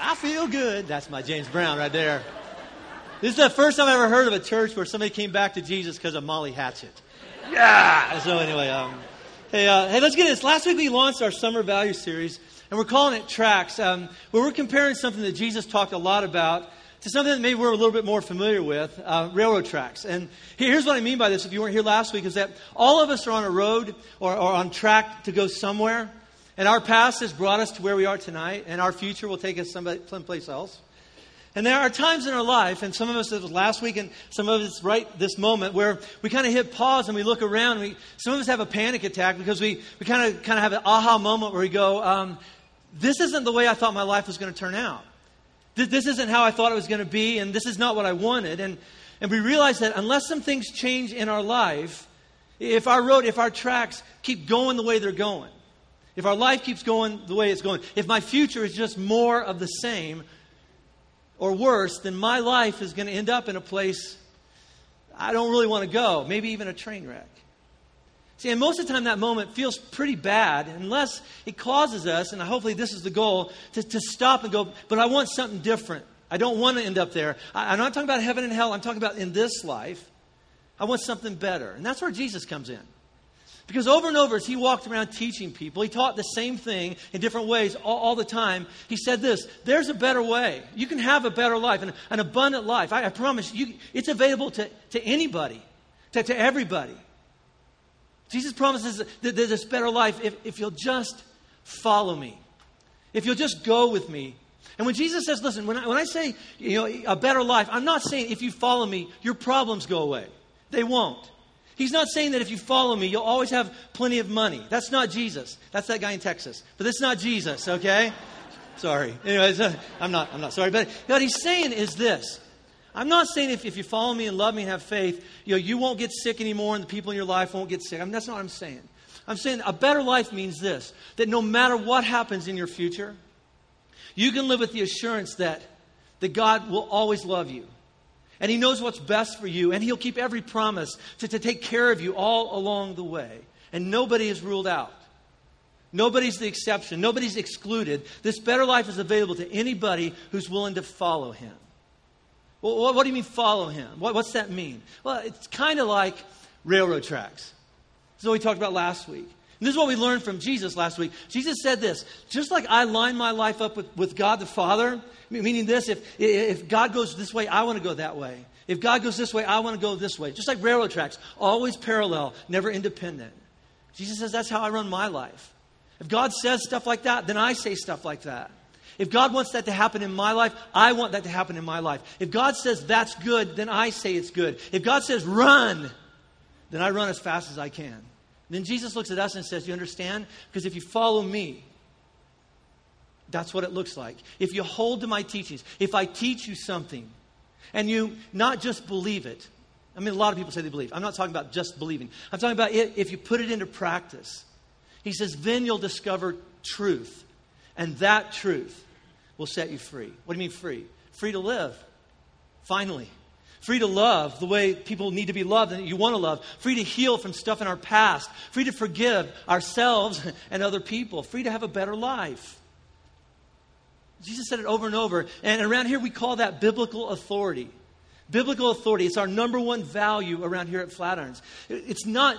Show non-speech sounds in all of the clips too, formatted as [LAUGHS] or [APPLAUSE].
I feel good. That's my James Brown right there. This is the first time I ever heard of a church where somebody came back to Jesus because of Molly Hatchet. Yeah. So anyway, um, hey, uh, hey, let's get this. Last week we launched our summer value series, and we're calling it Tracks, um, where we're comparing something that Jesus talked a lot about to something that maybe we're a little bit more familiar with, uh, railroad tracks. And here's what I mean by this. If you weren't here last week, is that all of us are on a road or, or on track to go somewhere. And our past has brought us to where we are tonight, and our future will take us someplace else. And there are times in our life, and some of us it was last week, and some of us right this moment, where we kind of hit pause and we look around. And we, some of us have a panic attack because we, we kind of kind of have an aha moment where we go, um, "This isn't the way I thought my life was going to turn out. This, this isn't how I thought it was going to be, and this is not what I wanted." And and we realize that unless some things change in our life, if our road, if our tracks keep going the way they're going, if our life keeps going the way it's going, if my future is just more of the same or worse, then my life is going to end up in a place I don't really want to go, maybe even a train wreck. See, and most of the time that moment feels pretty bad unless it causes us, and hopefully this is the goal, to, to stop and go, but I want something different. I don't want to end up there. I, I'm not talking about heaven and hell, I'm talking about in this life. I want something better. And that's where Jesus comes in. Because over and over, as he walked around teaching people, he taught the same thing in different ways all, all the time. He said this there's a better way. You can have a better life, an, an abundant life. I, I promise you, it's available to, to anybody, to, to everybody. Jesus promises that there's this better life if, if you'll just follow me, if you'll just go with me. And when Jesus says, listen, when I, when I say you know, a better life, I'm not saying if you follow me, your problems go away. They won't. He's not saying that if you follow me, you'll always have plenty of money. That's not Jesus. That's that guy in Texas. But that's not Jesus, okay? Sorry. Anyways, uh, I'm not, I'm not sorry. But what he's saying is this. I'm not saying if, if you follow me and love me and have faith, you know, you won't get sick anymore and the people in your life won't get sick. I mean, that's not what I'm saying. I'm saying a better life means this that no matter what happens in your future, you can live with the assurance that, that God will always love you and He knows what's best for you, and He'll keep every promise to, to take care of you all along the way. And nobody is ruled out. Nobody's the exception. Nobody's excluded. This better life is available to anybody who's willing to follow Him. Well, what, do you mean, follow Him? What, what's that mean? Well, it's kind of like railroad tracks. This is what we talked about last week. And this is what we learned from Jesus last week. Jesus said this just like I line my life up with, with God the Father, meaning this if, if God goes this way, I want to go that way. If God goes this way, I want to go this way. Just like railroad tracks, always parallel, never independent. Jesus says that's how I run my life. If God says stuff like that, then I say stuff like that. If God wants that to happen in my life, I want that to happen in my life. If God says that's good, then I say it's good. If God says run, then I run as fast as I can. Then Jesus looks at us and says, You understand? Because if you follow me, that's what it looks like. If you hold to my teachings, if I teach you something, and you not just believe it, I mean, a lot of people say they believe. I'm not talking about just believing. I'm talking about it, if you put it into practice. He says, then you'll discover truth, and that truth will set you free. What do you mean free? Free to live, finally. Free to love the way people need to be loved and you want to love. Free to heal from stuff in our past. Free to forgive ourselves [LAUGHS] and other people. Free to have a better life. Jesus said it over and over. And around here, we call that biblical authority. Biblical authority. It's our number one value around here at Flatirons. It's not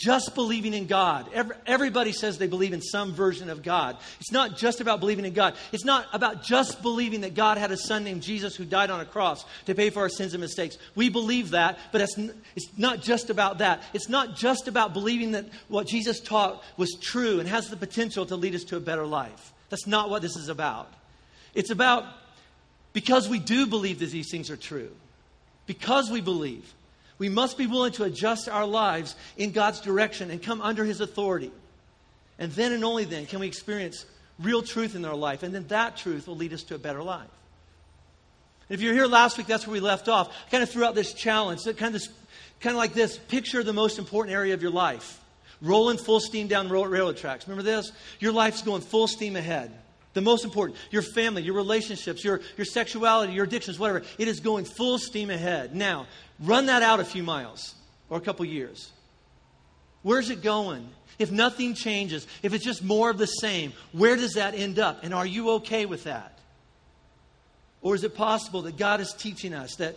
just believing in God. everybody says they believe in some version of God. It's not just about believing in God. It's not about just believing that God had a son named Jesus who died on a cross to pay for our sins and mistakes. We believe that, but it's, it's not just about that. It's not just about believing that what Jesus taught was true and has the potential to lead us to a better life. That's not what this is about. It's about because we do believe that these things are true, because we believe we must be willing to adjust our lives in God's direction and come under His authority. And then and only then can we experience real truth in our life. And then that truth will lead us to a better life. If you're here last week, that's where we left off. I kind of threw out this challenge, kind of, this, kind of like this picture the most important area of your life. Rolling full steam down railroad tracks. Remember this? Your life's going full steam ahead. The most important, your family, your relationships, your, your sexuality, your addictions, whatever, it is going full steam ahead. Now, run that out a few miles or a couple years. Where's it going? If nothing changes, if it's just more of the same, where does that end up? And are you okay with that? Or is it possible that God is teaching us that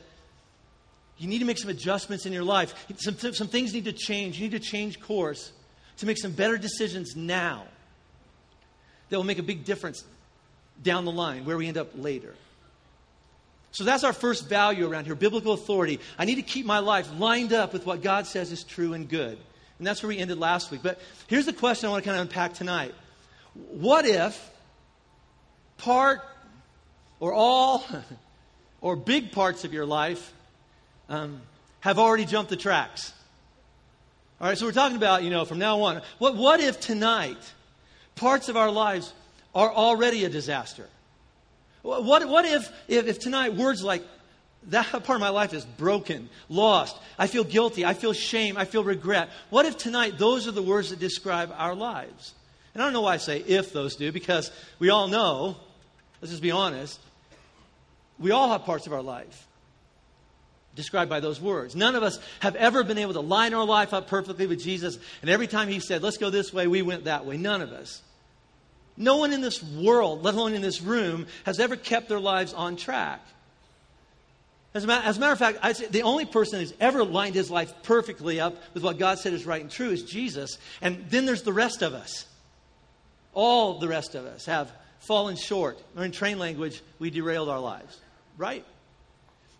you need to make some adjustments in your life? Some, some things need to change. You need to change course to make some better decisions now that will make a big difference down the line where we end up later. So that's our first value around here biblical authority. I need to keep my life lined up with what God says is true and good. And that's where we ended last week. But here's the question I want to kind of unpack tonight What if part or all [LAUGHS] or big parts of your life um, have already jumped the tracks? All right, so we're talking about, you know, from now on, what, what if tonight parts of our lives are already a disaster? What, what if, if, if tonight words like that part of my life is broken, lost, I feel guilty, I feel shame, I feel regret. What if tonight those are the words that describe our lives? And I don't know why I say if those do, because we all know, let's just be honest, we all have parts of our life described by those words. None of us have ever been able to line our life up perfectly with Jesus, and every time He said, let's go this way, we went that way. None of us. No one in this world, let alone in this room, has ever kept their lives on track. As a, matter, as a matter of fact, I'd say the only person who's ever lined his life perfectly up with what God said is right and true is Jesus. And then there's the rest of us. All the rest of us have fallen short. Or in train language, we derailed our lives. Right?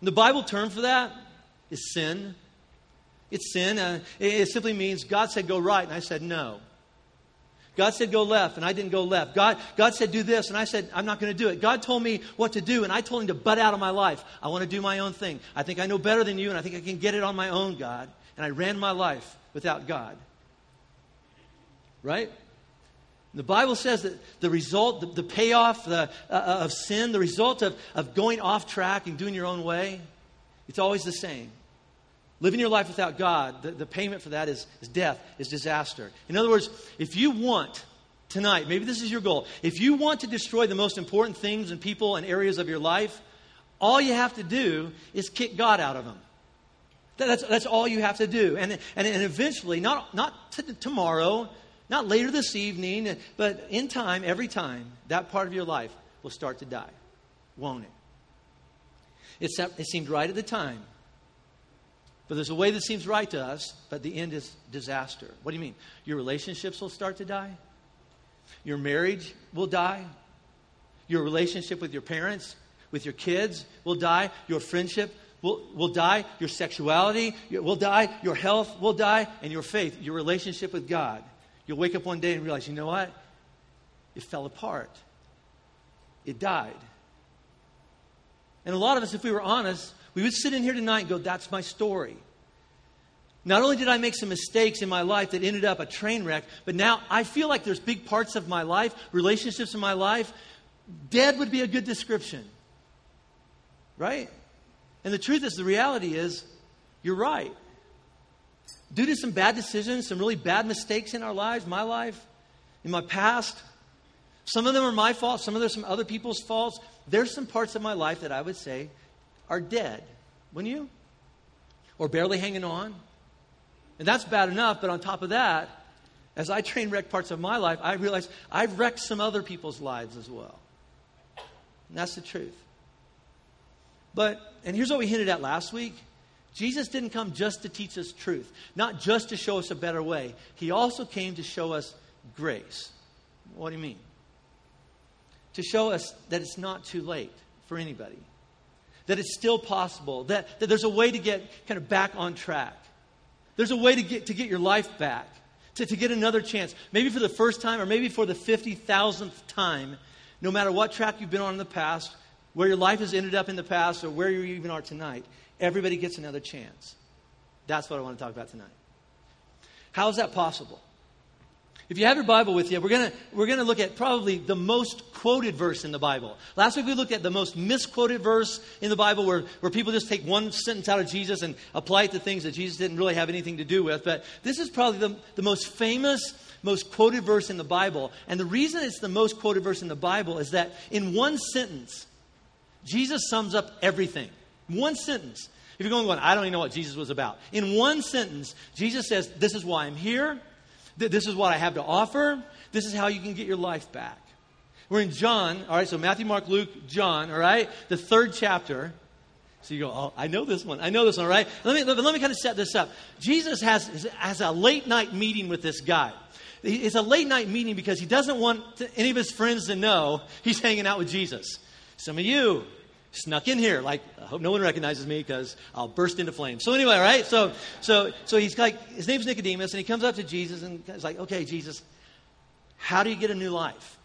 The Bible term for that is sin. It's sin. Uh, it, it simply means God said go right, and I said no. God said go left, and I didn't go left. God, God said do this, and I said I'm not going to do it. God told me what to do, and I told him to butt out of my life. I want to do my own thing. I think I know better than you, and I think I can get it on my own, God. And I ran my life without God. Right? The Bible says that the result, the, the payoff the, uh, uh, of sin, the result of, of going off track and doing your own way, it's always the same. Living your life without God, the, the payment for that is, is death, is disaster. In other words, if you want tonight, maybe this is your goal, if you want to destroy the most important things and people and areas of your life, all you have to do is kick God out of them. That's, that's all you have to do. And, and, and eventually, not, not t- tomorrow, not later this evening, but in time, every time, that part of your life will start to die, won't it? It, seemed right at the time, but there's a way that seems right to us, but the end is disaster. What do you mean? Your relationships will start to die? Your marriage will die? Your relationship with your parents, with your kids will die? Your friendship will, will die? Your sexuality will die? Your health will die? And your faith, your relationship with God. You'll wake up one day and realize, you know what? It fell apart. It died. And a lot of us, if we were honest, we would sit in here tonight and go, That's my story. Not only did I make some mistakes in my life that ended up a train wreck, but now I feel like there's big parts of my life, relationships in my life. Dead would be a good description. Right? And the truth is, the reality is, you're right. Due to some bad decisions, some really bad mistakes in our lives, my life, in my past, some of them are my fault, some of them are some other people's faults. There's some parts of my life that I would say are dead, wouldn't you? Or barely hanging on. And that's bad enough, but on top of that, as I train wreck parts of my life, I realize I've wrecked some other people's lives as well. And that's the truth. But, and here's what we hinted at last week Jesus didn't come just to teach us truth, not just to show us a better way. He also came to show us grace. What do you mean? To show us that it's not too late for anybody that it's still possible, that, that there's a way to get kind of back on track. There's a way to get, to get your life back, to, to get another chance. Maybe for the first time or maybe for the 50,000th time, no matter what track you've been on in the past, where your life has ended up in the past, or where you even are tonight, everybody gets another chance. That's what I want to talk about tonight. How is that possible? If you have your Bible with you, we're going we're gonna look at probably the most quoted verse in the Bible. Last week we looked at the most misquoted verse in the Bible where, where people just take one sentence out of Jesus and apply it to things that Jesus didn't really have anything to do with. But this is probably the, the most famous, most quoted verse in the Bible. And the reason it's the most quoted verse in the Bible is that in one sentence, Jesus sums up everything. One sentence. If you're going, going, I don't even know what Jesus was about. In one sentence, Jesus says, This is why I'm here. This is what I have to offer. This is how you can get your life back. We're in John, all right, so Matthew, Mark, Luke, John, all right, the third chapter. So you go, oh, I know this one. I know this one, all right? Let me, let, me kind of set this up. Jesus has, has a late night meeting with this guy. It's a late night meeting because he doesn't want any of his friends to know he's hanging out with Jesus. Some of you snuck in here, like, I hope no one recognizes me because I'll burst into flames. So anyway, right? So, so, so he's like, his name's Nicodemus, and he comes up to Jesus and he's like, okay, Jesus, how do you get a new life?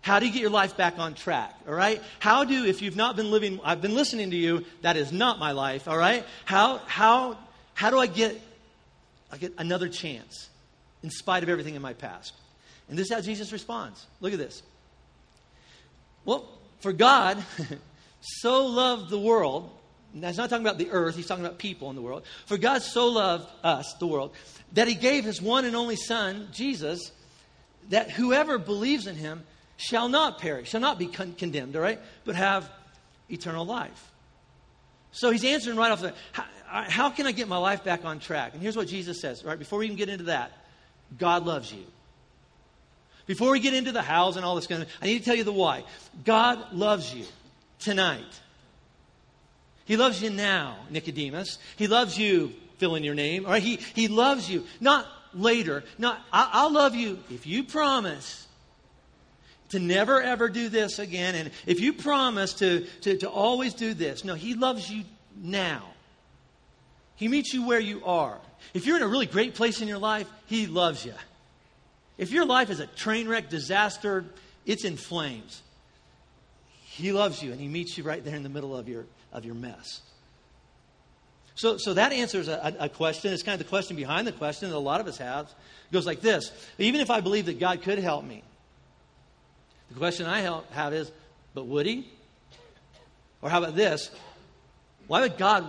How do you get your life back on track? All right? How do, if you've not been living, I've been listening to you, that is not my life, all right? How, how, how do I get, I get another chance in spite of everything in my past? And this is how Jesus responds. Look at this. Well, for God [LAUGHS] so loved the world, now he's not talking about the earth, he's talking about people in the world. For God so loved us, the world, that he gave his one and only Son, Jesus, that whoever believes in him shall not perish, shall not be con- condemned, all right, but have eternal life. So he's answering right off the how, how can I get my life back on track? And here's what Jesus says, right, before we even get into that God loves you. Before we get into the hows and all this kind of, I need to tell you the why. God loves you tonight. He loves you now, Nicodemus. He loves you, fill in your name. All right, he, he loves you, not later. Not, I, I'll love you if you promise to never ever do this again. And if you promise to, to, to always do this, no, He loves you now. He meets you where you are. If you're in a really great place in your life, He loves you. If your life is a train wreck, disaster, it's in flames. He loves you and He meets you right there in the middle of your, of your mess. So, so that answers a, a, question. It's kind of the question behind the question that a lot of us have. It goes like this Even if I believe that God could help me, the question I have is, but would he? Or how about this? Why would God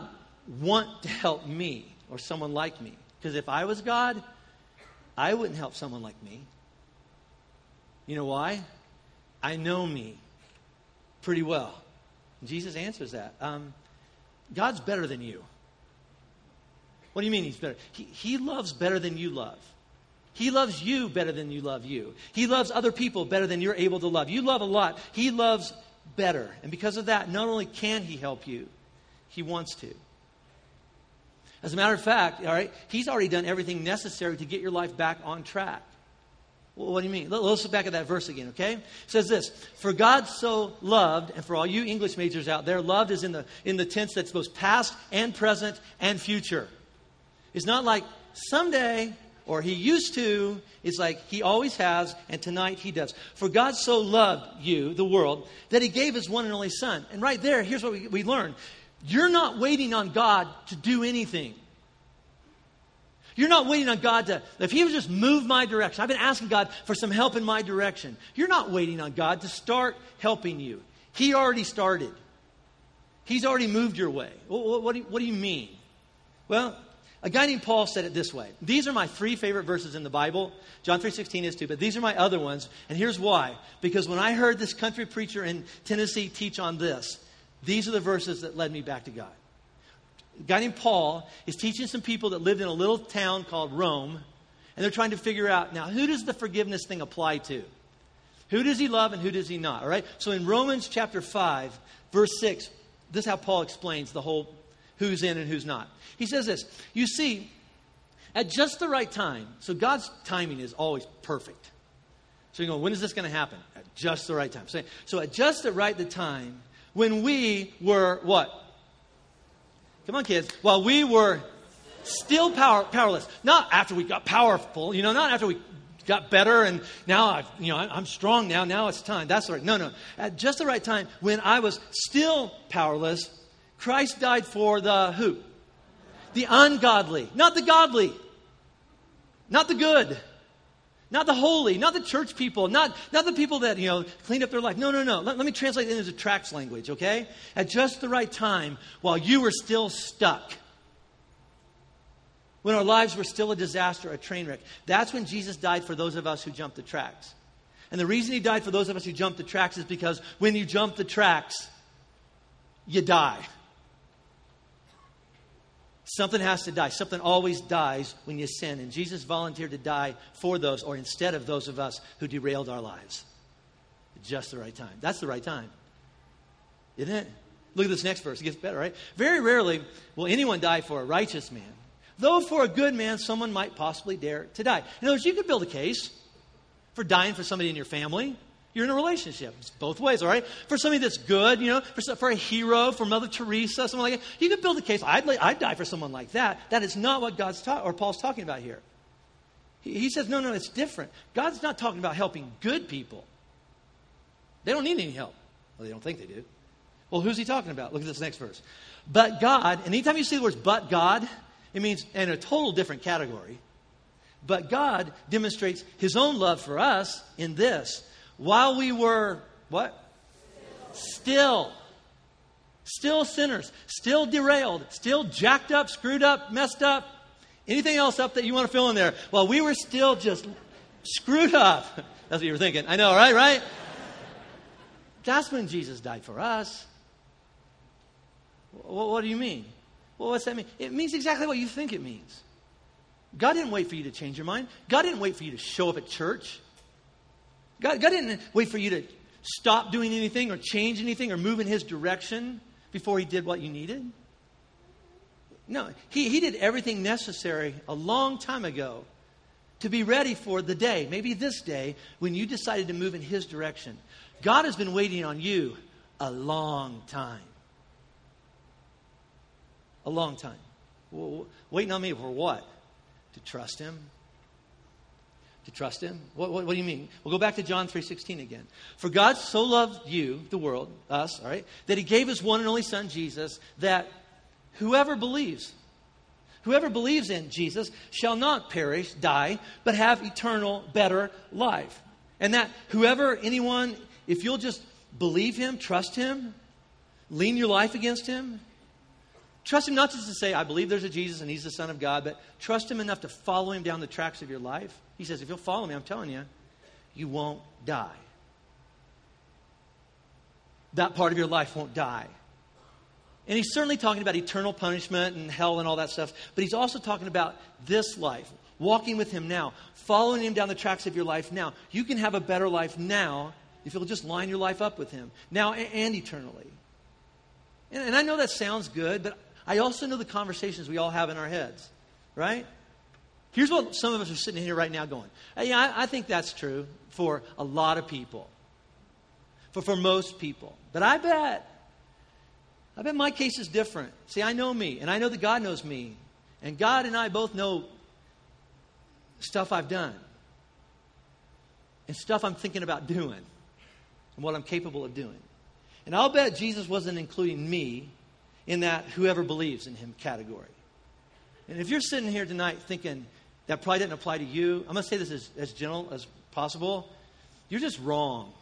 want to help me or someone like me? Because if I was God, I wouldn't help someone like me. You know why? I know me pretty well. Jesus answers that. Um, God's better than you. What do you mean he's better? He, he loves better than you love. He loves you better than you love you. He loves other people better than you're able to love. You love a lot. He loves better. And because of that, not only can He help you, He wants to. As a matter of fact, all right, He's already done everything necessary to get your life back on track. What do you mean? Let's look back at that verse again, okay? It says this For God so loved, and for all you English majors out there, loved is in the, in the tense that's both past and present and future. It's not like someday or he used to. It's like he always has, and tonight he does. For God so loved you, the world, that he gave his one and only Son. And right there, here's what we, we learn you're not waiting on God to do anything. You're not waiting on God to, if He would just move my direction. I've been asking God for some help in my direction. You're not waiting on God to start helping you. He already started. He's already moved your way. What, do, you, what do you mean? Well, a guy named Paul said it this way. These are my three favorite verses in the Bible. John 3.16 is too, but these are my other ones. And here's why. Because when I heard this country preacher in Tennessee teach on this, these are the verses that led me back to God. A guy named Paul is teaching some people that lived in a little town called Rome, and they're trying to figure out now who does the forgiveness thing apply to? Who does he love and who does he not? All right? So in Romans chapter 5, verse 6, this is how Paul explains the whole who's in and who's not. He says this You see, at just the right time, so God's timing is always perfect. So you go, when is this going to happen? At just the right time. So, at just the right the time, when we were what? Come on, kids. While we were still power, powerless. Not after we got powerful, you know, not after we got better and now I've, you know, I'm strong now. Now it's time. That's right. No, no. At just the right time, when I was still powerless, Christ died for the who? The ungodly, not the godly, not the good, not the holy, not the church people, not, not the people that, you know, cleaned up their life. No, no, no. Let, let me translate it into tracks language, okay? At just the right time, while you were still stuck, when our lives were still a disaster, a train wreck, that's when Jesus died for those of us who jumped the tracks. And the reason he died for those of us who jumped the tracks is because when you jump the tracks, you die. Something has to die. Something always dies when you sin. And Jesus volunteered to die for those or instead of those of us who derailed our lives. Just the right time. That's the right time. Isn't it? Look at this next verse. It gets better, right? Very rarely will anyone die for a righteous man, though for a good man, someone might possibly dare to die. In other words, you could build a case for dying for somebody in your family, you're in a relationship. It's both ways, all right? For somebody that's good, you know, for, for a hero, for Mother Teresa, something like that, you can build a case. I'd, I'd die for someone like that. That is not what God's taught, or Paul's talking about here. He, he says, no, no, it's different. God's not talking about helping good people. They don't need any help. Well, they don't think they do. Well, who's he talking about? Look at this next verse. But God, and anytime you see the words but God, it means in a total different category. But God demonstrates his own love for us in this while we were what? Still. Still sinners, still derailed, still jacked up, screwed up, messed up. Anything else up that you want to fill in there? Well, we were still just screwed up. [LAUGHS] That's what you were thinking. I know, right? Right? That's when Jesus died for us. Well, what do you mean? Well, what's that mean? It means exactly what you think it means. God didn't wait for you to change your mind. God didn't wait for you to show up at church. God, God didn't wait for you to stop doing anything or change anything or move in His direction before He did what you needed. No, He, he did everything necessary a long time ago to be ready for the day, maybe this day, when you decided to move in His direction. God has been waiting on you a long time. A long time. Waiting on me for what? To trust Him, to trust him? What, what, what, do you mean? We'll go back to John 3.16 again. For God so loved you, the world, us, all right, that he gave his one and only son, Jesus, that whoever believes, whoever believes in Jesus shall not perish, die, but have eternal, better life. And that whoever, anyone, if you'll just believe him, trust him, lean your life against him, trust him not just to say, I believe there's a Jesus and he's the Son of God, but trust him enough to follow him down the tracks of your life he says, if you'll follow me, I'm telling you, you won't die. That part of your life won't die. And he's certainly talking about eternal punishment and hell and all that stuff, but he's also talking about this life, walking with him now, following him down the tracks of your life now. You can have a better life now if you'll just line your life up with him, now and eternally. And, and I know that sounds good, but I also know the conversations we all have in our heads, right? Here's what some of us are sitting here right now going. Uh, yeah, I, I think that's true for a lot of people, for, for most people. But I bet, I bet my case is different. See, I know me, and I know that God knows me. And God and I both know stuff I've done and stuff I'm thinking about doing and what I'm capable of doing. And I'll bet Jesus wasn't including me in that whoever believes in him category. And if you're sitting here tonight thinking, that probably didn't apply to you. I'm going to say this as, as gentle as possible. You're just wrong.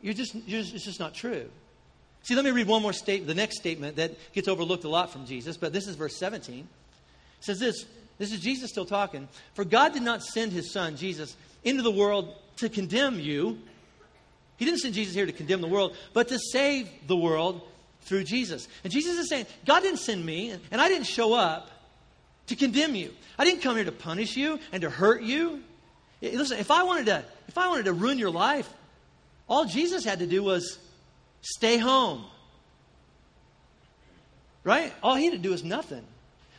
You're just, you're just, it's just not true. See, let me read one more statement, the next statement that gets overlooked a lot from Jesus, but this is verse 17. It says this this is Jesus still talking. For God did not send his son, Jesus, into the world to condemn you. He didn't send Jesus here to condemn the world, but to save the world through Jesus. And Jesus is saying, God didn't send me, and I didn't show up to condemn you. I didn't come here to punish you and to hurt you. Listen, if I wanted to, if I wanted to ruin your life, all Jesus had to do was stay home. Right? All he had to do is nothing.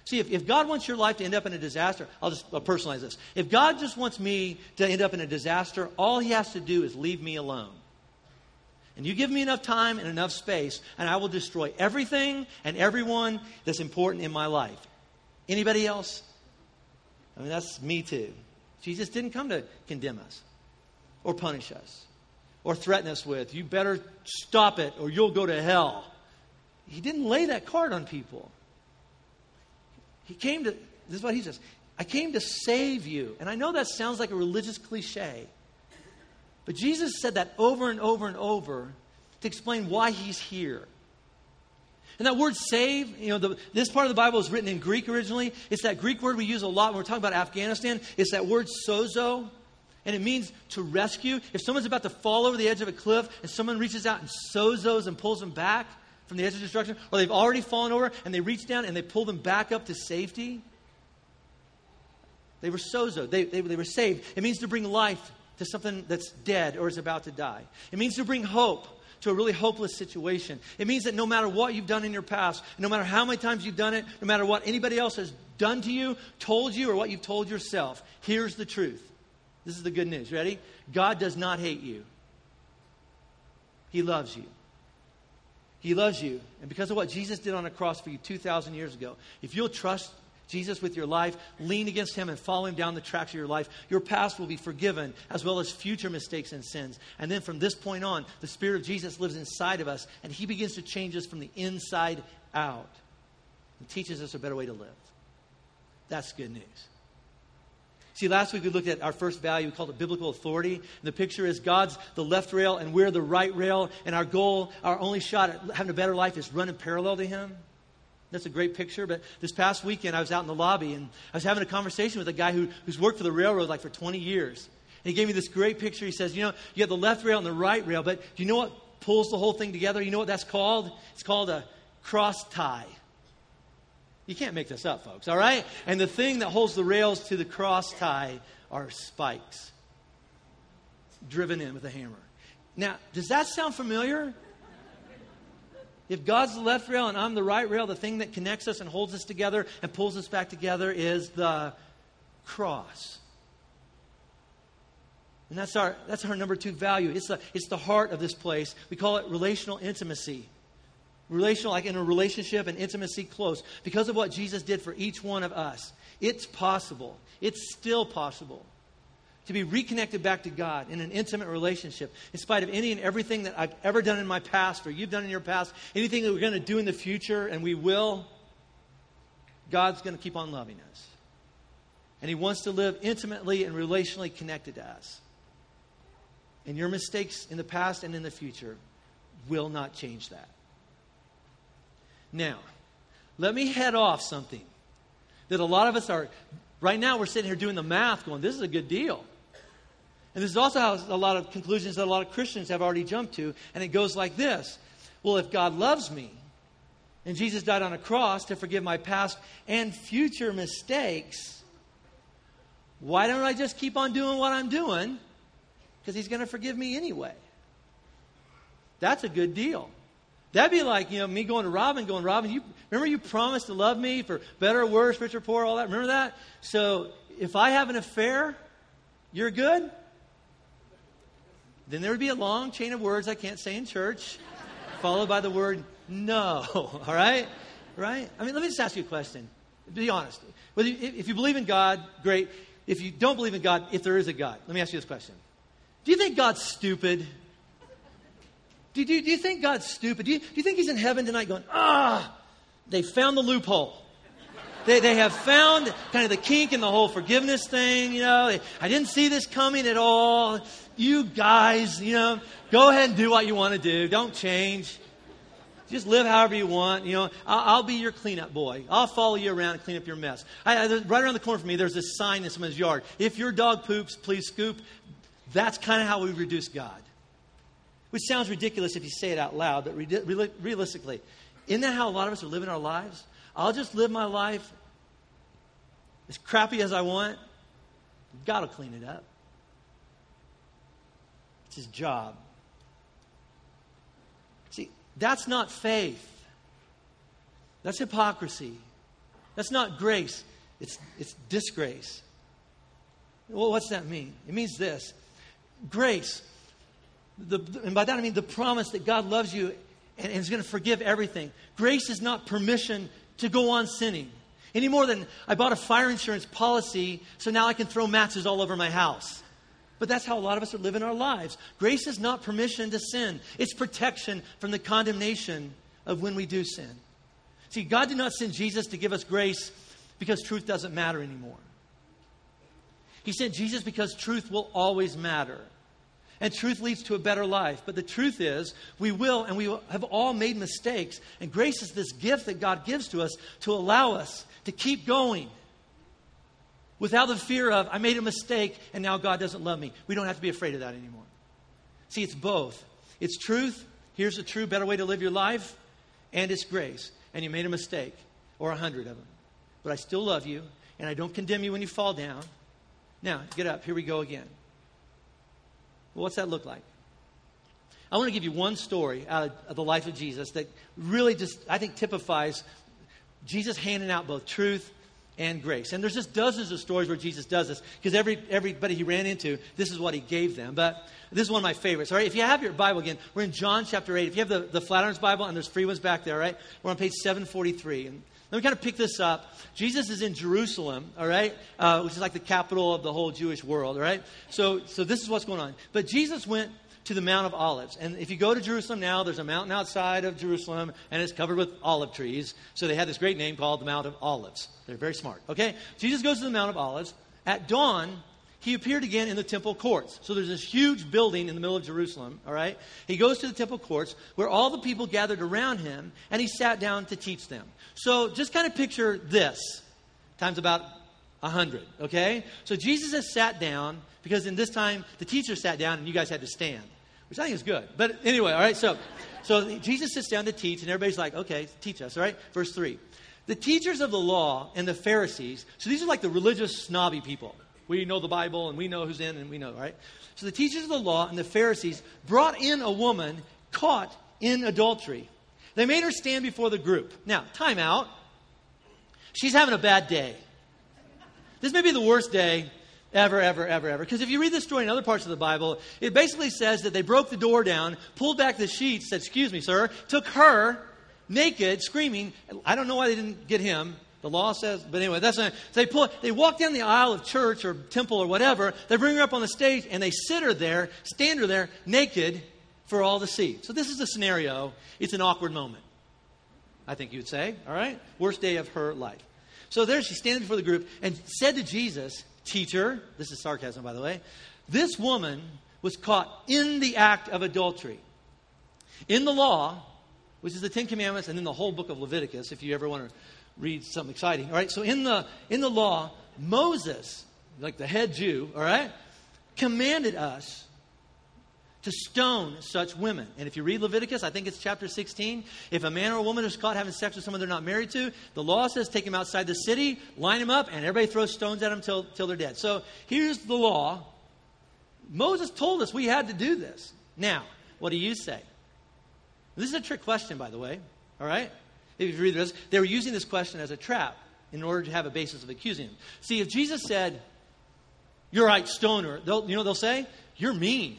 See, if, if God wants your life to end up in a disaster, I'll just I'll personalize this. If God just wants me to end up in a disaster, all he has to do is leave me alone. And you give me enough time and enough space, and I will destroy everything and everyone that's important in my life. Anybody else? I mean, that's me too. Jesus didn't come to condemn us or punish us or threaten us with, you better stop it or you'll go to hell. He didn't lay that card on people. He came to, this is what he says I came to save you. And I know that sounds like a religious cliche, but Jesus said that over and over and over to explain why he's here. And that word save, you know, the, this part of the Bible is written in Greek originally. It's that Greek word we use a lot when we're talking about Afghanistan. It's that word sozo. And it means to rescue. If someone's about to fall over the edge of a cliff and someone reaches out and sozos and pulls them back from the edge of destruction, or they've already fallen over and they reach down and they pull them back up to safety. They were sozo. They, they, they were saved. It means to bring life to something that's dead or is about to die. It means to bring hope to a really hopeless situation. It means that no matter what you've done in your past, no matter how many times you've done it, no matter what anybody else has done to you, told you, or what you've told yourself, here's the truth. This is the good news. Ready? God does not hate you, He loves you. He loves you. And because of what Jesus did on the cross for you 2,000 years ago, if you'll trust Jesus with your life, lean against Him, and follow Him down the tracks of your life, your past will be forgiven, as well as future mistakes and sins. And then from this point on, the Spirit of Jesus lives inside of us, and He begins to change us from the inside out and teaches us a better way to live. That's good news. See, last week we looked at our first value. We called it biblical authority. And the picture is God's the left rail and we're the right rail. And our goal, our only shot at having a better life is running parallel to Him. That's a great picture. But this past weekend, I was out in the lobby and I was having a conversation with a guy who, who's worked for the railroad like for 20 years. And he gave me this great picture. He says, You know, you have the left rail and the right rail, but do you know what pulls the whole thing together? You know what that's called? It's called a cross tie. You can't make this up, folks, all right? And the thing that holds the rails to the cross tie are spikes driven in with a hammer. Now, does that sound familiar? If God's the left rail and I'm the right rail, the thing that connects us and holds us together and pulls us back together is the cross. And that's our, that's our number two value. It's the, it's the heart of this place. We call it relational intimacy. Relational, like in a relationship and intimacy close. Because of what Jesus did for each one of us, it's possible. It's still possible to be reconnected back to God in an intimate relationship, in spite of any and everything that I've ever done in my past or you've done in your past, anything that we're going to do in the future, and we will, God's going to keep on loving us. And He wants to live intimately and relationally connected to us. And your mistakes in the past and in the future will not change that. Now, let me head off something that a lot of us are, right now, we're sitting here doing the math going, this is a good deal. And this is also how a lot of conclusions that a lot of Christians have already jumped to. And it goes like this Well, if God loves me, and Jesus died on a cross to forgive my past and future mistakes, why don't I just keep on doing what I'm doing? Because he's going to forgive me anyway. That's a good deal. That'd be like, you know, me going to Robin, going, Robin, you remember you promised to love me for better or worse, rich or poor, all that? Remember that? So if I have an affair, you're good? Then there would be a long chain of words I can't say in church, followed by the word no. [LAUGHS] All right? Right? I mean, let me just ask you a question. Be honest. You, if you believe in God, great. If you don't believe in God, if there is a God, let me ask you this question. Do you think God's stupid? Do, do, do you think God's stupid? Do you, do you think He's in heaven tonight going, ah, they found the loophole? They, they have found kind of the kink in the whole forgiveness thing. You know, I didn't see this coming at all. You guys, you know, go ahead and do what you want to do. Don't change. Just live however you want. You know, I'll, I'll, be your cleanup boy. I'll follow you around and clean up your mess. I, I, right around the corner from me, there's this sign in someone's yard. If your dog poops, please scoop. That's kind of how we reduce God. Which sounds ridiculous if you say it out loud, but re- realistically, isn't that how a lot of us are living our lives? I'll just live my life as crappy as I want. God will clean it up. It's his job. See, that's not faith. That's hypocrisy. That's not grace. It's, it's disgrace. Well, what's that mean? It means this grace. The, and by that I mean the promise that God loves you and, and is going to forgive everything. Grace is not permission to go on sinning. Any more than I bought a fire insurance policy, so now I can throw matches all over my house. But that's how a lot of us are living our lives. Grace is not permission to sin, it's protection from the condemnation of when we do sin. See, God did not send Jesus to give us grace because truth doesn't matter anymore. He sent Jesus because truth will always matter. And truth leads to a better life. But the truth is, we will, and we have all made mistakes. And grace is this gift that God gives to us to allow us to keep going without the fear of, I made a mistake and now God doesn't love me. We don't have to be afraid of that anymore. See, it's both. It's truth. Here's a true, better way to live your life. and its grace, and you made a mistake, or a hundred of them. But I still love you, and I don't condemn you when you fall down. Now, get up. Here we go again. Well, what's that look like? I want to give you one story out of the life of Jesus that really just, I think, typifies Jesus handing out both truth and grace. And there's just dozens of stories where Jesus does this because every, everybody he ran into, this is what he gave them. But this is one of my favorites. All right, if you have your Bible again, we're in John chapter 8. If you have the, the Flatirons Bible, and there's free ones back there, all right, we're on page 743. And let me kind of pick this up. Jesus is in Jerusalem, all right, uh, which is like the capital of the whole Jewish world, all right? So, so this is what's going on. But Jesus went to the Mount of Olives. And if you go to Jerusalem now, there's a mountain outside of Jerusalem, and it's covered with olive trees. So they had this great name called the Mount of Olives. They're very smart. Okay? Jesus goes to the Mount of Olives. At dawn, he appeared again in the temple courts. So there's this huge building in the middle of Jerusalem, all right? He goes to the temple courts where all the people gathered around him, and he sat down to teach them. So just kind of picture this times about a 100, okay? So Jesus has sat down because in this time the teacher sat down and you guys had to stand, which I think is good. But anyway, all right, so, so Jesus sits down to teach and everybody's like, okay, teach us, all right? Verse 3. The teachers of the law and the Pharisees, so these are like the religious snobby people. We know the Bible and we know who's in and we know, right? So the teachers of the law and the Pharisees brought in a woman caught in adultery. They made her stand before the group. Now, time out. She's having a bad day. This may be the worst day ever, ever, ever, ever. Because if you read this story in other parts of the Bible, it basically says that they broke the door down, pulled back the sheets, said, Excuse me, sir, took her naked, screaming. I don't know why they didn't get him. The law says, but anyway, that's not, so they pull, they walk down the aisle of church or temple or whatever. They bring her up on the stage and they sit her there, stand her there, naked for all to see. So this is a scenario. It's an awkward moment. I think you'd say, all right? Worst day of her life. So there she standing before the group and said to Jesus, Teacher, this is sarcasm, by the way, this woman was caught in the act of adultery. In the law, which is the Ten Commandments and in the whole book of Leviticus, if you ever want to read something exciting. All right, so in the, in the law, Moses, like the head Jew, all right, commanded us to stone such women. And if you read Leviticus, I think it's chapter 16, if a man or a woman is caught having sex with someone they're not married to, the law says take him outside the city, line him up, and everybody throws stones at them till, till they're dead. So here's the law. Moses told us we had to do this. Now, what do you say? This is a trick question, by the way. All right? If you read this, they were using this question as a trap in order to have a basis of accusing him. See, if Jesus said, You're right, stone her, they'll, you know they'll say? You're mean.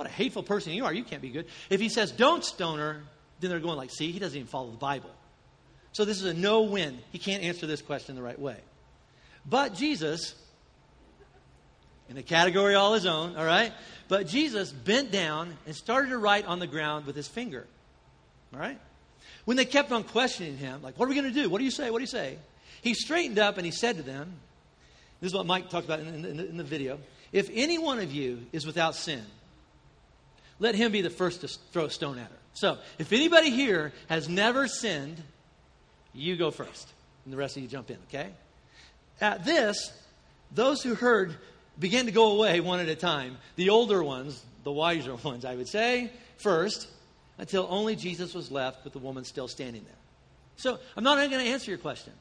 What a hateful person you are. You can't be good. If he says, don't stone her, then they're going like, see, he doesn't even follow the Bible. So this is a no win. He can't answer this question the right way. But Jesus, in a category all his own, all right? But Jesus bent down and started to write on the ground with his finger. All right? When they kept on questioning him, like, what are we going to do? What do you say? What do you say? He straightened up and he said to them, this is what Mike talked about in, in, in the video. If any one of you is without sin, let him be the first to throw a stone at her. So, if anybody here has never sinned, you go first. And the rest of you jump in, okay? At this, those who heard began to go away one at a time. The older ones, the wiser [LAUGHS] ones, I would say, first, until only Jesus was left with the woman still standing there. So, I'm not going to answer your question.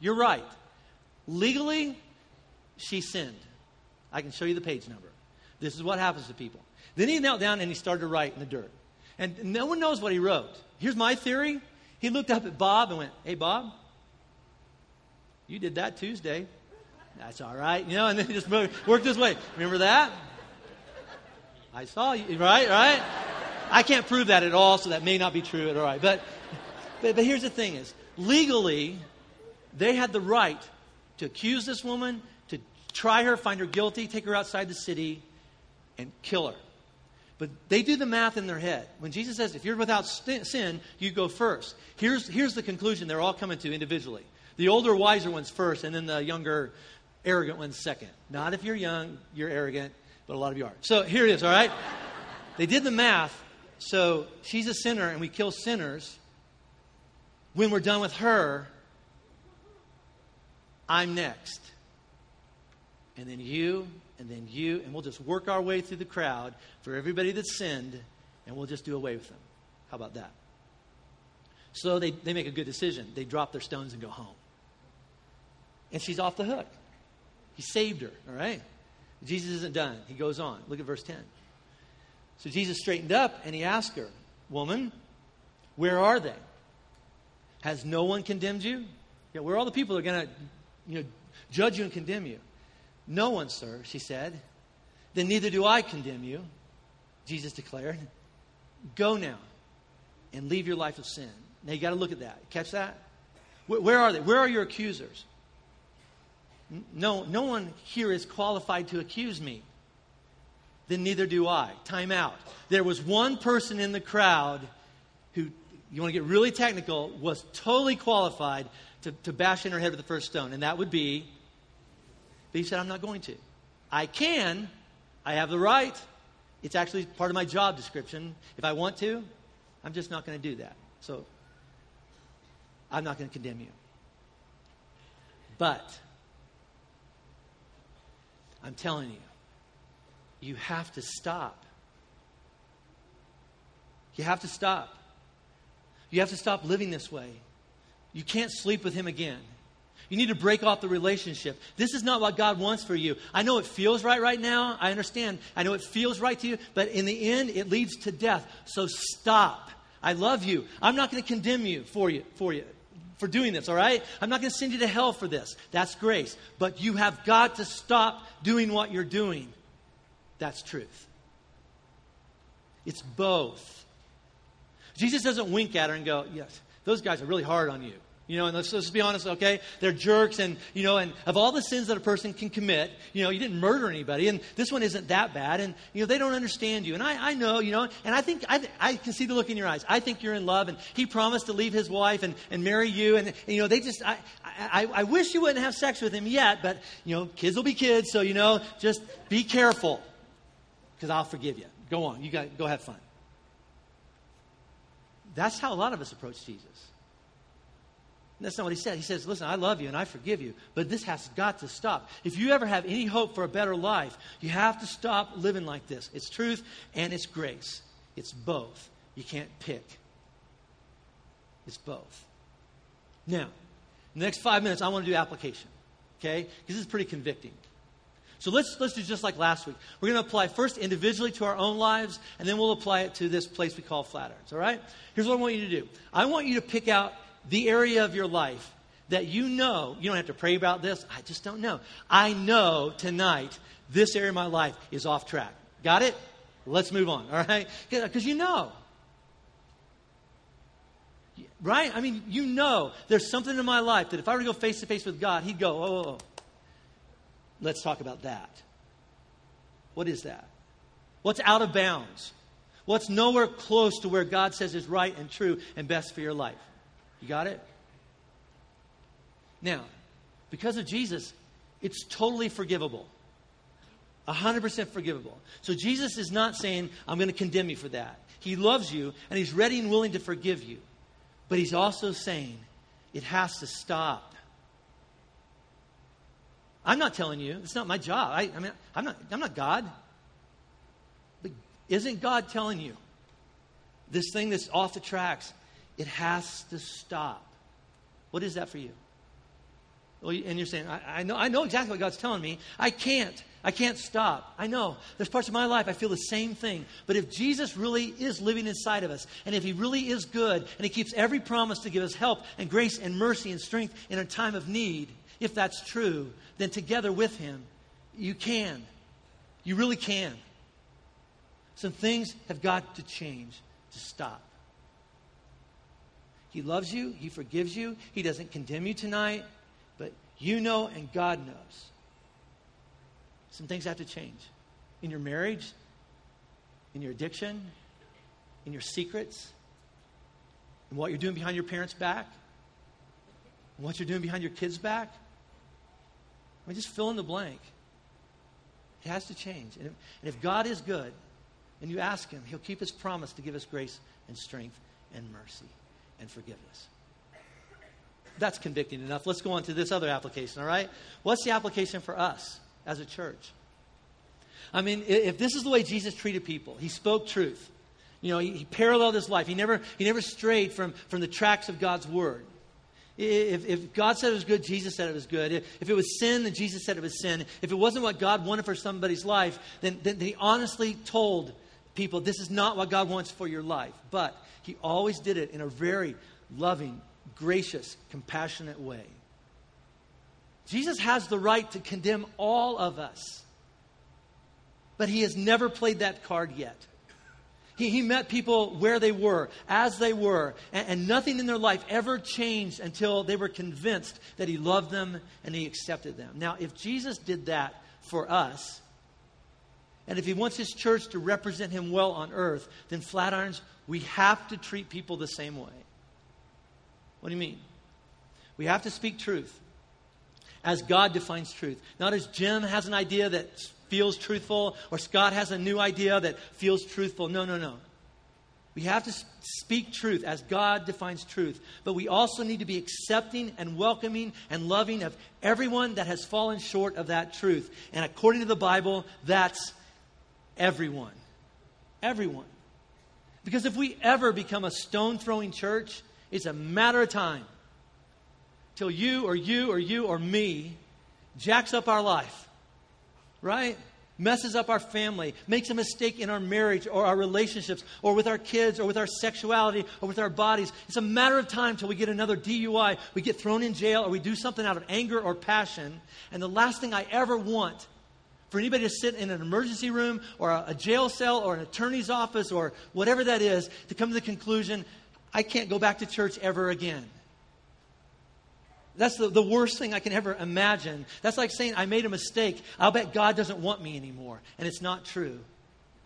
You're right. Legally, she sinned. I can show you the page number. This is what happens to people. Then he knelt down and he started to write in the dirt. And no one knows what he wrote. Here's my theory. He looked up at Bob and went, Hey, Bob, you did that Tuesday. That's all right. You know, and then he just moved, [LAUGHS] worked this way. Remember that? I saw you, right? Right? I can't prove that at all, so that may not be true at all right. But, but, but here's the thing is, legally, they had the right to accuse this woman, to try her, find her guilty, take her outside the city, and kill her. But they do the math in their head. When Jesus says, if you're without sin, you go first. Here's, here's the conclusion they're all coming to individually. The older, wiser ones first, and then the younger, arrogant ones second. Not if you're young, you're arrogant, but a lot of you are. So here it is, all right? they did the math. So she's a sinner, and we kill sinners. When we're done with her, I'm next. And then you, and then you, and we'll just work our way through the crowd for everybody that sinned, and we'll just do away with them. How about that? So they, they make a good decision. They drop their stones and go home. And she's off the hook. He saved her, all right? Jesus isn't done. He goes on. Look at verse 10. So Jesus straightened up and he asked her, Woman, where are they? Has no one condemned you? Yeah, where are all the people that are going to you know, judge you and condemn you? No one, sir, she said. Then neither do I condemn you, Jesus declared. Go now and leave your life of sin. Now you got to look at that. Catch that? Where, where are they? Where are your accusers? No, no one here is qualified to accuse me. Then neither do I. Time out. There was one person in the crowd who, you want to get really technical, was totally qualified to, to bash in her head with the first stone, and that would be, but he said, I'm not going to. I can, I have the right. It's actually part of my job description. If I want to, I'm just not going to do that. So I'm not going to condemn you. But I'm telling you, you have to stop. You have to stop. You have to stop living this way. You can't sleep with him again. You need to break off the relationship. This is not what God wants for you. I know it feels right right now. I understand. I know it feels right to you, but in the end, it leads to death. So stop. I love you. I'm not going to condemn you for you for you for doing this, all right? I'm not going to send you to hell for this. That's grace. But you have got to stop doing what you're doing. That's truth. It's both. Jesus doesn't wink at her and go, Yes, those guys are really hard on you. You know, and let's, let's be honest, okay? They're jerks, and, you know, and of all the sins that a person can commit, you know, you didn't murder anybody, and this one isn't that bad, and, you know, they don't understand you. And I, I know, you know, and I think, I, I can see the look in your eyes. I think you're in love, and he promised to leave his wife and, and marry you, and, and you know, they just, I, I, I wish you wouldn't have sex with him yet, but, you know, kids will be kids, so, you know, just be careful, because I'll forgive you. Go on, you got, go have fun. That's how a lot of us approach Jesus. That's not what he said. He says, Listen, I love you and I forgive you, but this has got to stop. If you ever have any hope for a better life, you have to stop living like this. It's truth and it's grace. It's both. You can't pick. It's both. Now, the next five minutes, I want to do application, okay? Because this is pretty convicting. So let's, let's do just like last week. We're going to apply first individually to our own lives, and then we'll apply it to this place we call Flatirons, all right? Here's what I want you to do I want you to pick out the area of your life that you know, you don't have to pray about this, I just don't know. I know tonight this area of my life is off track. Got it? Let's move on, all right? Because you know. Right? I mean, you know there's something in my life that if I were to go face to face with God, He'd go, oh, oh, oh, let's talk about that. What is that? What's out of bounds? What's nowhere close to where God says is right and true and best for your life? You got it? Now, because of Jesus, it's totally forgivable. 100% forgivable. So Jesus is not saying, I'm going to condemn you for that. He loves you and he's ready and willing to forgive you. But he's also saying, it has to stop. I'm not telling you, it's not my job. I, I mean, I'm not, I'm not God. But isn't God telling you this thing that's off the tracks? It has to stop. What is that for you? Well, and you're saying, I, I, know, I know exactly what God's telling me. I can't. I can't stop. I know. There's parts of my life I feel the same thing. But if Jesus really is living inside of us, and if He really is good, and He keeps every promise to give us help and grace and mercy and strength in a time of need, if that's true, then together with Him, you can. You really can. Some things have got to change to stop. He loves you, He forgives you, He doesn't condemn you tonight, but you know and God knows. Some things have to change in your marriage, in your addiction, in your secrets, in what you're doing behind your parents' back, what you're doing behind your kids' back. I mean, just fill in the blank. It has to change. And if, and if God is good, and you ask Him, He'll keep His promise to give us grace and strength and mercy and forgiveness. That's convicting enough. Let's go on to this other application, all right? What's the application for us as a church? I mean, if this is the way Jesus treated people, he spoke truth. You know, he, he paralleled his life. He never, he never strayed from, from the tracks of God's word. If, if, God said it was good, Jesus said it was good. If, if, it was sin, then Jesus said it was sin. If it wasn't what God wanted for somebody's life, then, then, then he honestly told people, this is not what God wants for your life. But he always did it in a very loving, gracious, compassionate way. Jesus has the right to condemn all of us, but he has never played that card yet. He, he met people where they were, as they were, and, and nothing in their life ever changed until they were convinced that he loved them and he accepted them. Now, if Jesus did that for us, and if he wants his church to represent him well on earth, then Flatirons, we have to treat people the same way. What do you mean? We have to speak truth as God defines truth. Not as Jim has an idea that feels truthful or Scott has a new idea that feels truthful. No, no, no. We have to speak truth as God defines truth, but we also need to be accepting and welcoming and loving of everyone that has fallen short of that truth. And according to the Bible, that's everyone. Everyone. Because if we ever become a stone throwing church, it's a matter of time till you or you or you or me jacks up our life, right? Messes up our family, makes a mistake in our marriage or our relationships or with our kids or with our sexuality or with our bodies. It's a matter of time till we get another DUI, we get thrown in jail, or we do something out of anger or passion. And the last thing I ever want for anybody to sit in an emergency room or a, a jail cell or an attorney's office or whatever that is to come to the conclusion, I can't go back to church ever again. That's the, the worst thing I can ever imagine. That's like saying, I made a mistake. I'll bet God doesn't want me anymore. And it's not true.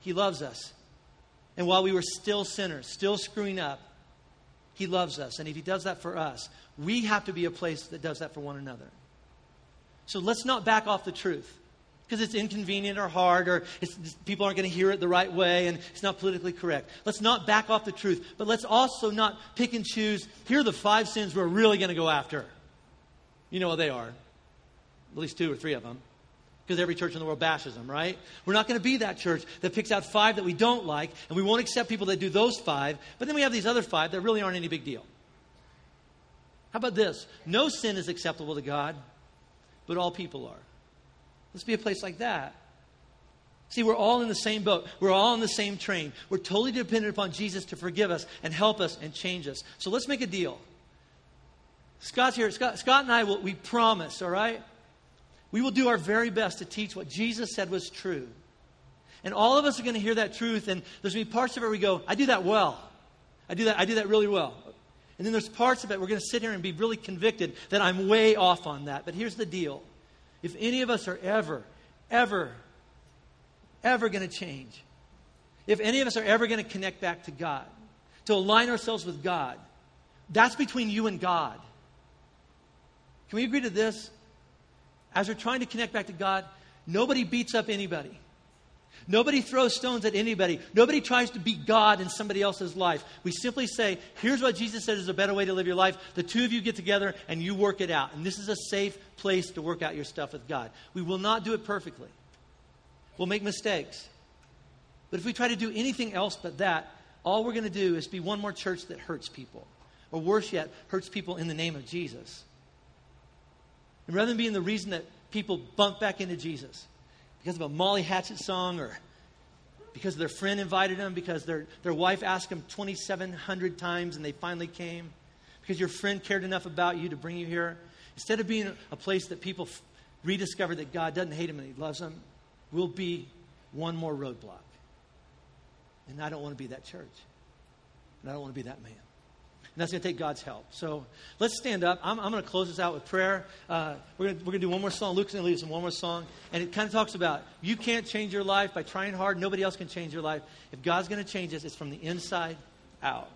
He loves us. And while we were still sinners, still screwing up, He loves us. And if He does that for us, we have to be a place that does that for one another. So let's not back off the truth because it's inconvenient or hard or people aren't going to hear it the right way and it's not politically correct. Let's not back off the truth, but let's also not pick and choose. Here are the five sins we're really going to go after. You know what they are. At least two or three of them. Because every church in the world bashes them, right? We're not going to be that church that picks out five that we don't like, and we won't accept people that do those five, but then we have these other five that really aren't any big deal. How about this? No sin is acceptable to God, but all people are. Let's be a place like that. See, we're all in the same boat. We're all in the same train. We're totally dependent upon Jesus to forgive us and help us and change us. So let's make a deal. Scott's here. Scott, Scott and I will, we promise, all right? We will do our very best to teach what Jesus said was true. And all of us are going to hear that truth, and there's going to be parts of it where we go, I do that well. I do that, I do that really well. And then there's parts of it we're going to sit here and be really convicted that I'm way off on that. But here's the deal. If any of us are ever, ever, ever going to change, if any of us are ever going to connect back to God, to align ourselves with God, that's between you and God. Can we agree to this? As we're trying to connect back to God, nobody beats up anybody. Nobody throws stones at anybody. Nobody tries to be God in somebody else's life. We simply say, here's what Jesus said is a better way to live your life. The two of you get together and you work it out. And this is a safe place to work out your stuff with God. We will not do it perfectly. We'll make mistakes. But if we try to do anything else but that, all we're going to do is be one more church that hurts people. Or worse yet, hurts people in the name of Jesus. And rather than being the reason that people bump back into Jesus because of a Molly Hatchet song or because their friend invited them, because their, their wife asked them 2,700 times and they finally came, because your friend cared enough about you to bring you here, instead of being a place that people f- rediscover that God doesn't hate them and He loves them, we'll be one more roadblock. And I don't want to be that church. And I don't want to be that man. And that's going to take God's help. So let's stand up. I'm, I'm going to close this out with prayer. Uh, we're going to do one more song. Luke's going to lead us in one more song. And it kind of talks about you can't change your life by trying hard. Nobody else can change your life. If God's going to change us, it's from the inside out.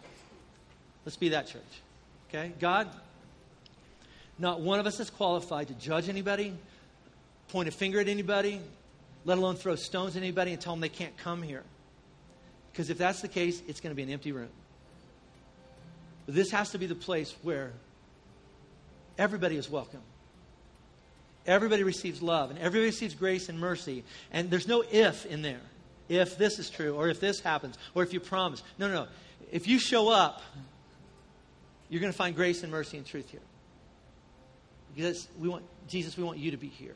Let's be that church. Okay? God, not one of us is qualified to judge anybody, point a finger at anybody, let alone throw stones at anybody and tell them they can't come here. Because if that's the case, it's going to be an empty room. This has to be the place where everybody is welcome. Everybody receives love, and everybody receives grace and mercy. And there's no if in there. if this is true, or if this happens, or if you promise. No, no, no. If you show up, you're going to find grace and mercy and truth here. Because we want, Jesus, we want you to be here.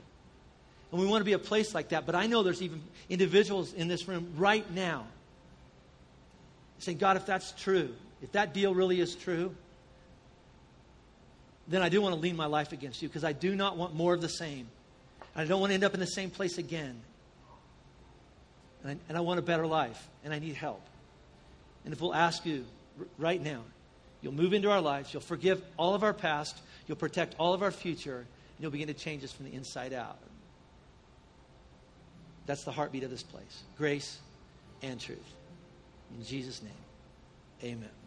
And we want to be a place like that. But I know there's even individuals in this room right now saying, God, if that's true, if that deal really is true, then I do want to lean my life against you because I do not want more of the same. I don't want to end up in the same place again. And I, and I want a better life, and I need help. And if we'll ask you r- right now, you'll move into our lives, you'll forgive all of our past, you'll protect all of our future, and you'll begin to change us from the inside out. That's the heartbeat of this place grace and truth. In Jesus' name, amen.